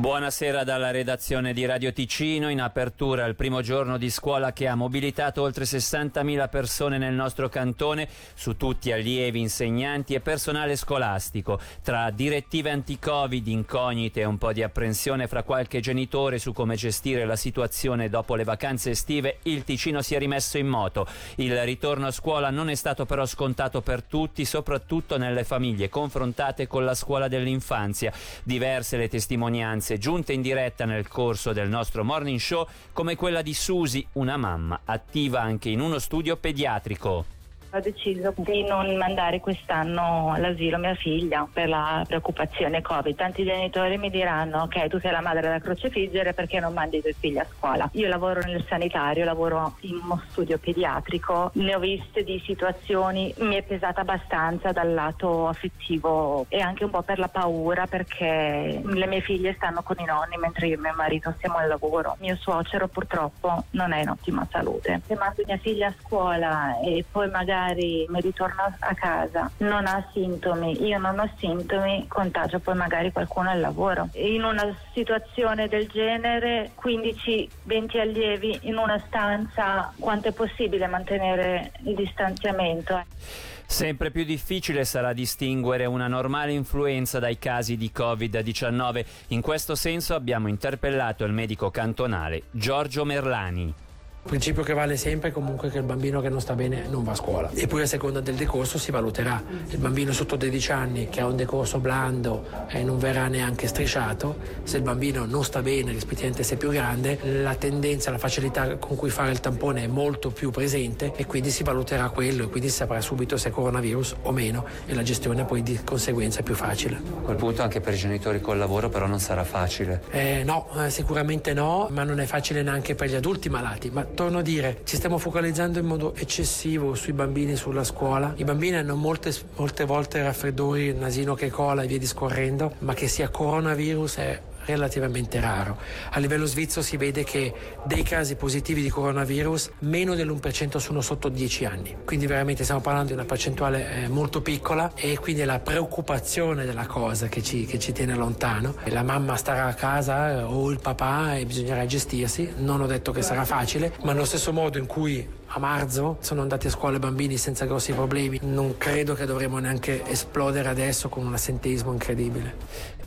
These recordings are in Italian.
Buonasera dalla redazione di Radio Ticino. In apertura il primo giorno di scuola che ha mobilitato oltre 60.000 persone nel nostro cantone, su tutti allievi, insegnanti e personale scolastico. Tra direttive anti-Covid, incognite e un po' di apprensione fra qualche genitore su come gestire la situazione dopo le vacanze estive, il Ticino si è rimesso in moto. Il ritorno a scuola non è stato però scontato per tutti, soprattutto nelle famiglie confrontate con la scuola dell'infanzia. Diverse le testimonianze esperienze giunte in diretta nel corso del nostro morning show, come quella di Susi, una mamma attiva anche in uno studio pediatrico ho deciso di non mandare quest'anno all'asilo mia figlia per la preoccupazione Covid. Tanti genitori mi diranno ok tu sei la madre da crocefiggere perché non mandi i tuoi figli a scuola. Io lavoro nel sanitario, lavoro in uno studio pediatrico, ne ho viste di situazioni, mi è pesata abbastanza dal lato affettivo e anche un po' per la paura perché le mie figlie stanno con i nonni mentre io e mio marito siamo al lavoro. Mio suocero purtroppo non è in ottima salute. Se mando mia figlia a scuola e poi magari magari mi ritorno a casa, non ha sintomi, io non ho sintomi, contagio poi magari qualcuno al lavoro. In una situazione del genere, 15-20 allievi in una stanza, quanto è possibile mantenere il distanziamento? Sempre più difficile sarà distinguere una normale influenza dai casi di Covid-19. In questo senso abbiamo interpellato il medico cantonale Giorgio Merlani. Il principio che vale sempre è comunque che il bambino che non sta bene non va a scuola e poi a seconda del decorso si valuterà. Il bambino sotto 12 anni che ha un decorso blando e non verrà neanche strisciato, se il bambino non sta bene, rispettivamente se è più grande, la tendenza, la facilità con cui fare il tampone è molto più presente e quindi si valuterà quello e quindi si saprà subito se è coronavirus o meno e la gestione poi di conseguenza è più facile. A quel punto anche per i genitori col lavoro però non sarà facile. Eh, no, eh, sicuramente no, ma non è facile neanche per gli adulti malati. Ma torno a dire, ci stiamo focalizzando in modo eccessivo sui bambini sulla scuola. I bambini hanno molte, molte volte raffreddori, nasino che cola e via discorrendo, ma che sia coronavirus è relativamente raro. A livello svizzero si vede che dei casi positivi di coronavirus meno dell'1% sono sotto 10 anni, quindi veramente stiamo parlando di una percentuale eh, molto piccola e quindi è la preoccupazione della cosa che ci, che ci tiene lontano. La mamma starà a casa eh, o il papà e bisognerà gestirsi, non ho detto che sarà facile, ma allo stesso modo in cui a marzo sono andati a scuola i bambini senza grossi problemi, non credo che dovremo neanche esplodere adesso con un assenteismo incredibile.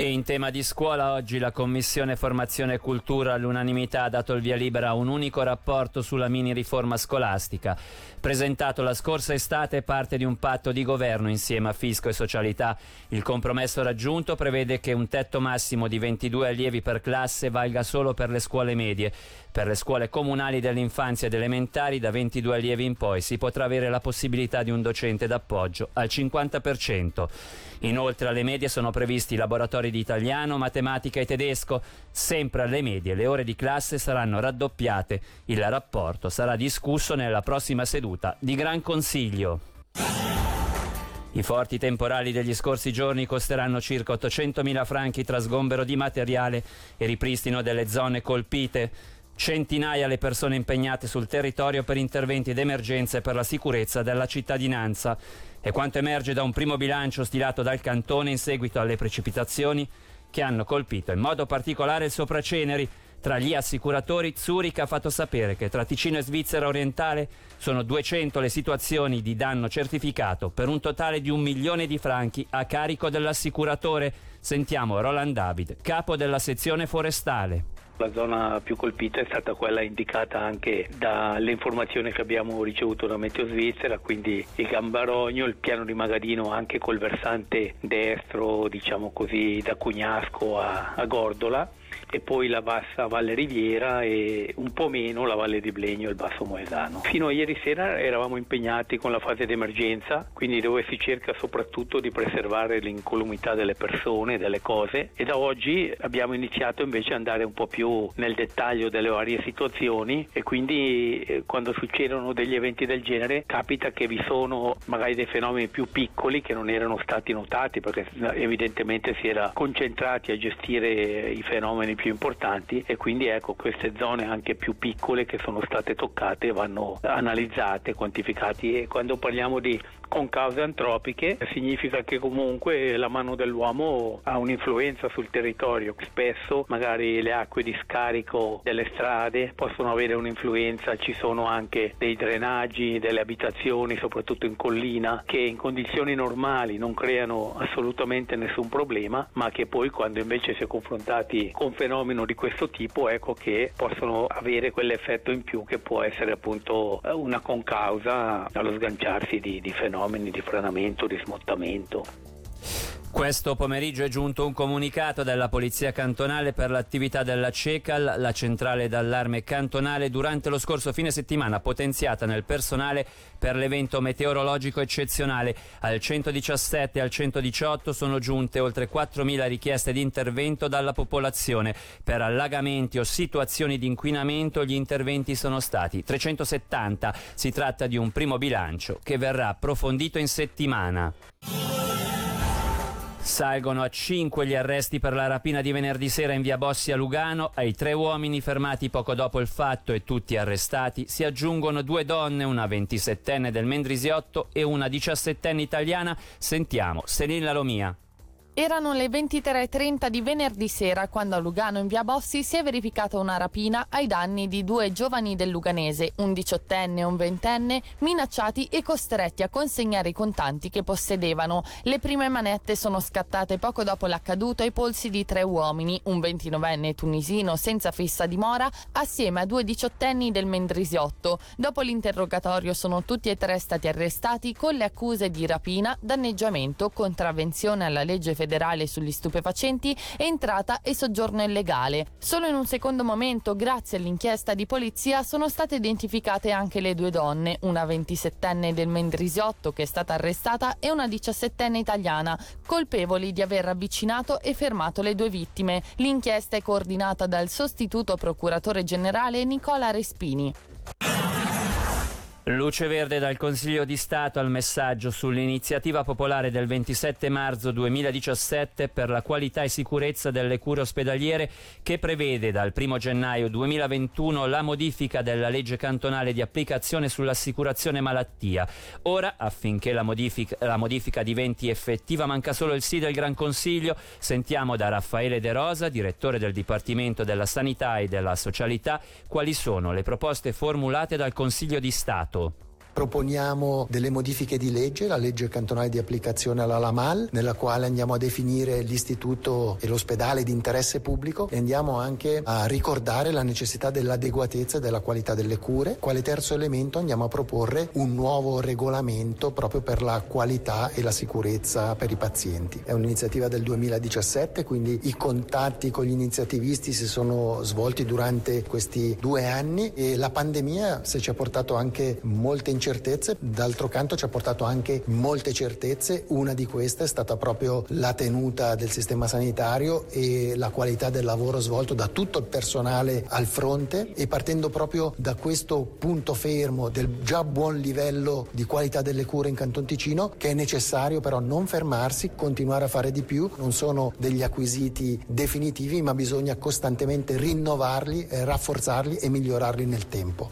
E in tema di scuola oggi la Commissione Formazione e Cultura all'unanimità ha dato il via libera a un unico rapporto sulla mini riforma scolastica. Presentato la scorsa estate parte di un patto di governo insieme a fisco e socialità. Il compromesso raggiunto prevede che un tetto massimo di 22 allievi per classe valga solo per le scuole medie. Per le scuole comunali dell'infanzia ed elementari da 22 allievi in poi si potrà avere la possibilità di un docente d'appoggio al 50%. Inoltre alle medie sono previsti laboratori di italiano, matematica e tedesco. Sempre alle medie le ore di classe saranno raddoppiate. Il rapporto sarà discusso nella prossima seduta di Gran Consiglio. I forti temporali degli scorsi giorni costeranno circa 800.000 franchi tra sgombero di materiale e ripristino delle zone colpite. Centinaia le persone impegnate sul territorio per interventi d'emergenza e per la sicurezza della cittadinanza. È quanto emerge da un primo bilancio stilato dal Cantone in seguito alle precipitazioni che hanno colpito in modo particolare il Sopraceneri. Tra gli assicuratori Zurich ha fatto sapere che tra Ticino e Svizzera orientale sono 200 le situazioni di danno certificato per un totale di un milione di franchi a carico dell'assicuratore. Sentiamo Roland David, capo della sezione forestale. La zona più colpita è stata quella indicata anche dalle informazioni che abbiamo ricevuto da Meteo Svizzera, quindi il Gambarogno, il piano di Magadino anche col versante destro, diciamo così, da Cugnasco a, a Gordola e poi la bassa Valle Riviera e un po' meno la Valle di Blegno e il Basso Moesano. Fino a ieri sera eravamo impegnati con la fase d'emergenza, quindi dove si cerca soprattutto di preservare l'incolumità delle persone, delle cose e da oggi abbiamo iniziato invece ad andare un po' più nel dettaglio delle varie situazioni e quindi eh, quando succedono degli eventi del genere capita che vi sono magari dei fenomeni più piccoli che non erano stati notati perché evidentemente si era concentrati a gestire i fenomeni più importanti e quindi ecco queste zone anche più piccole che sono state toccate vanno analizzate, quantificate. E quando parliamo di con cause antropiche, significa che comunque la mano dell'uomo ha un'influenza sul territorio. Spesso magari le acque di scarico delle strade possono avere un'influenza, ci sono anche dei drenaggi delle abitazioni, soprattutto in collina, che in condizioni normali non creano assolutamente nessun problema, ma che poi quando invece si è confrontati con fenomeno di questo tipo, ecco che possono avere quell'effetto in più che può essere appunto una concausa allo sganciarsi di, di fenomeni di franamento, di smottamento. Questo pomeriggio è giunto un comunicato della Polizia Cantonale per l'attività della CECAL, la centrale d'allarme cantonale, durante lo scorso fine settimana potenziata nel personale per l'evento meteorologico eccezionale. Al 117 e al 118 sono giunte oltre 4.000 richieste di intervento dalla popolazione. Per allagamenti o situazioni di inquinamento gli interventi sono stati 370. Si tratta di un primo bilancio che verrà approfondito in settimana. Salgono a 5 gli arresti per la rapina di venerdì sera in via Bossi a Lugano. Ai tre uomini fermati poco dopo il fatto e tutti arrestati si aggiungono due donne, una 27enne del Mendrisiotto e una 17enne italiana. Sentiamo Selina Lomia. Erano le 23.30 di venerdì sera quando a Lugano in via Bossi si è verificata una rapina ai danni di due giovani del Luganese, un diciottenne e un ventenne, minacciati e costretti a consegnare i contanti che possedevano. Le prime manette sono scattate poco dopo l'accaduto ai polsi di tre uomini, un ventinovenne tunisino senza fissa dimora, assieme a due diciottenni del Mendrisiotto. Dopo l'interrogatorio sono tutti e tre stati arrestati con le accuse di rapina, danneggiamento, contravvenzione alla legge federale sugli stupefacenti, entrata e soggiorno illegale. Solo in un secondo momento, grazie all'inchiesta di polizia, sono state identificate anche le due donne, una 27enne del Mendrisiotto che è stata arrestata e una 17enne italiana, colpevoli di aver avvicinato e fermato le due vittime. L'inchiesta è coordinata dal sostituto procuratore generale Nicola Respini. Luce verde dal Consiglio di Stato al messaggio sull'iniziativa popolare del 27 marzo 2017 per la qualità e sicurezza delle cure ospedaliere che prevede dal 1 gennaio 2021 la modifica della legge cantonale di applicazione sull'assicurazione malattia. Ora, affinché la modifica, la modifica diventi effettiva, manca solo il sì del Gran Consiglio. Sentiamo da Raffaele De Rosa, direttore del Dipartimento della Sanità e della Socialità, quali sono le proposte formulate dal Consiglio di Stato. Cool. Proponiamo delle modifiche di legge, la legge cantonale di applicazione alla LAMAL, nella quale andiamo a definire l'istituto e l'ospedale di interesse pubblico e andiamo anche a ricordare la necessità dell'adeguatezza e della qualità delle cure. Quale terzo elemento andiamo a proporre un nuovo regolamento proprio per la qualità e la sicurezza per i pazienti. È un'iniziativa del 2017, quindi i contatti con gli iniziativisti si sono svolti durante questi due anni e la pandemia se ci ha portato anche molte incertezze, d'altro canto ci ha portato anche molte certezze, una di queste è stata proprio la tenuta del sistema sanitario e la qualità del lavoro svolto da tutto il personale al fronte. E partendo proprio da questo punto fermo del già buon livello di qualità delle cure in Canton Ticino che è necessario però non fermarsi, continuare a fare di più, non sono degli acquisiti definitivi ma bisogna costantemente rinnovarli, rafforzarli e migliorarli nel tempo.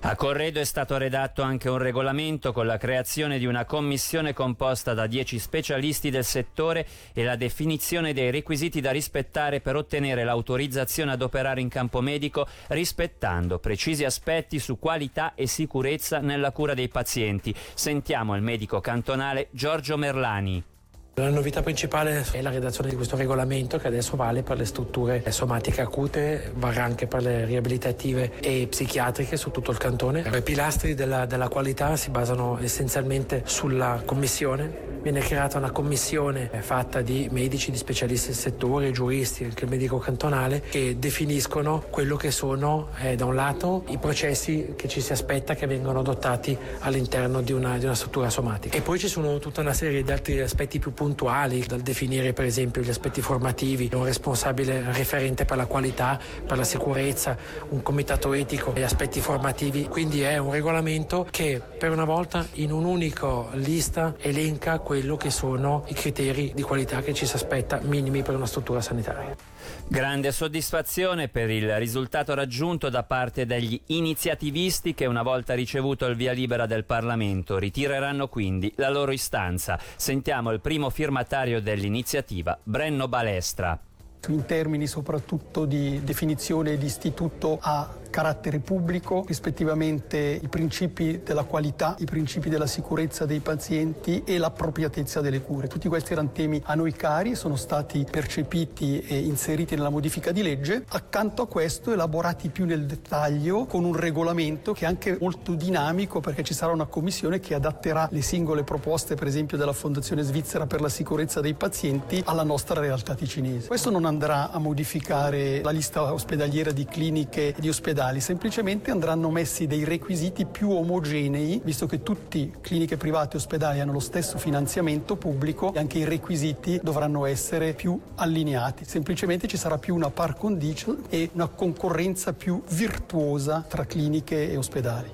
A Corredo è stato redatto anche un regolamento con la creazione di una commissione composta da 10 specialisti del settore e la definizione dei requisiti da rispettare per ottenere l'autorizzazione ad operare in campo medico rispettando precisi aspetti su qualità e sicurezza nella cura dei pazienti. Sentiamo il medico cantonale Giorgio Merlani. La novità principale è la redazione di questo regolamento che adesso vale per le strutture somatiche acute, vale anche per le riabilitative e psichiatriche su tutto il cantone. I pilastri della, della qualità si basano essenzialmente sulla commissione. Viene creata una commissione fatta di medici, di specialisti del settore, giuristi, anche il medico cantonale, che definiscono quello che sono, eh, da un lato, i processi che ci si aspetta che vengano adottati all'interno di una, di una struttura somatica. E poi ci sono tutta una serie di altri aspetti più puntuali, dal definire per esempio gli aspetti formativi, un responsabile referente per la qualità, per la sicurezza, un comitato etico, gli aspetti formativi. Quindi è un regolamento che per una volta in un'unica lista elenca quello che sono i criteri di qualità che ci si aspetta minimi per una struttura sanitaria. Grande soddisfazione per il risultato raggiunto da parte degli iniziativisti che una volta ricevuto il via libera del Parlamento ritireranno quindi la loro istanza. Sentiamo il primo firmatario dell'iniziativa, Brenno Balestra in termini soprattutto di definizione di istituto a carattere pubblico, rispettivamente i principi della qualità, i principi della sicurezza dei pazienti e l'appropriatezza delle cure. Tutti questi erano temi a noi cari, sono stati percepiti e inseriti nella modifica di legge. Accanto a questo elaborati più nel dettaglio con un regolamento che è anche molto dinamico perché ci sarà una commissione che adatterà le singole proposte, per esempio della Fondazione Svizzera per la sicurezza dei pazienti, alla nostra realtà ticinese. Questo non andrà a modificare la lista ospedaliera di cliniche e di ospedali, semplicemente andranno messi dei requisiti più omogenei, visto che tutte cliniche private e ospedali hanno lo stesso finanziamento pubblico e anche i requisiti dovranno essere più allineati. Semplicemente ci sarà più una par condicio e una concorrenza più virtuosa tra cliniche e ospedali.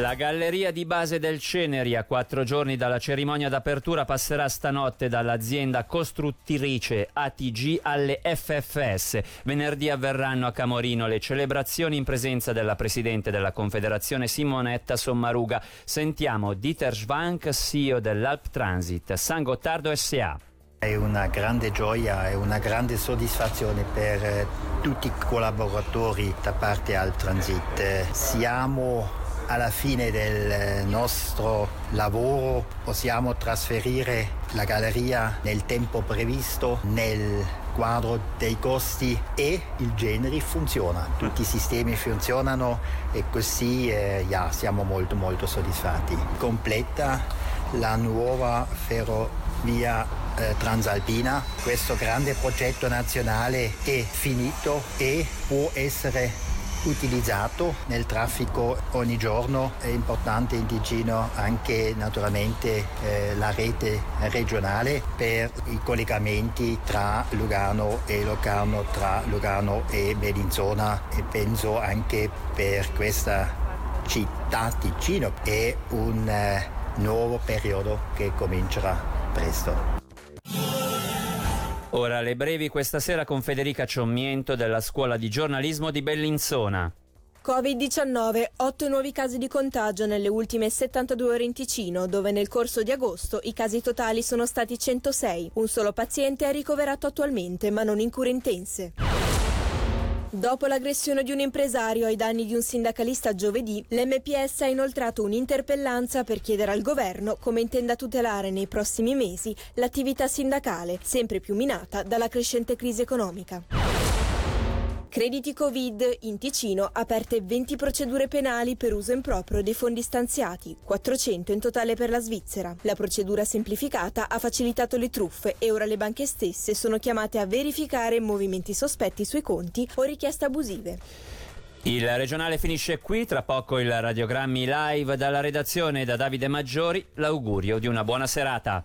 La galleria di base del Ceneri, a quattro giorni dalla cerimonia d'apertura, passerà stanotte dall'azienda costruttrice ATG alle FFS. Venerdì avverranno a Camorino le celebrazioni in presenza della Presidente della Confederazione Simonetta Sommaruga. Sentiamo Dieter Schwank, CEO dell'Alp Transit, San Gottardo SA. È una grande gioia e una grande soddisfazione per eh, tutti i collaboratori da parte Alp Transit. Siamo alla fine del nostro lavoro possiamo trasferire la galleria nel tempo previsto, nel quadro dei costi e il genere funziona, tutti i sistemi funzionano e così eh, yeah, siamo molto molto soddisfatti. Completa la nuova ferrovia eh, transalpina, questo grande progetto nazionale è finito e può essere utilizzato nel traffico ogni giorno. È importante in Ticino anche naturalmente eh, la rete regionale per i collegamenti tra Lugano e Locarno, tra Lugano e Bellinzona e penso anche per questa città Ticino è un eh, nuovo periodo che comincerà presto. Ora le brevi questa sera con Federica Ciommiento della Scuola di giornalismo di Bellinzona. Covid-19, 8 nuovi casi di contagio nelle ultime 72 ore in Ticino, dove nel corso di agosto i casi totali sono stati 106. Un solo paziente è ricoverato attualmente, ma non in cure intense. Dopo l'aggressione di un impresario ai danni di un sindacalista giovedì, l'MPS ha inoltrato un'interpellanza per chiedere al governo come intenda tutelare nei prossimi mesi l'attività sindacale, sempre più minata dalla crescente crisi economica. Crediti Covid in Ticino aperte 20 procedure penali per uso improprio dei fondi stanziati, 400 in totale per la Svizzera. La procedura semplificata ha facilitato le truffe e ora le banche stesse sono chiamate a verificare movimenti sospetti sui conti o richieste abusive. Il regionale finisce qui, tra poco il radiogrammi live dalla redazione da Davide Maggiori, l'augurio di una buona serata.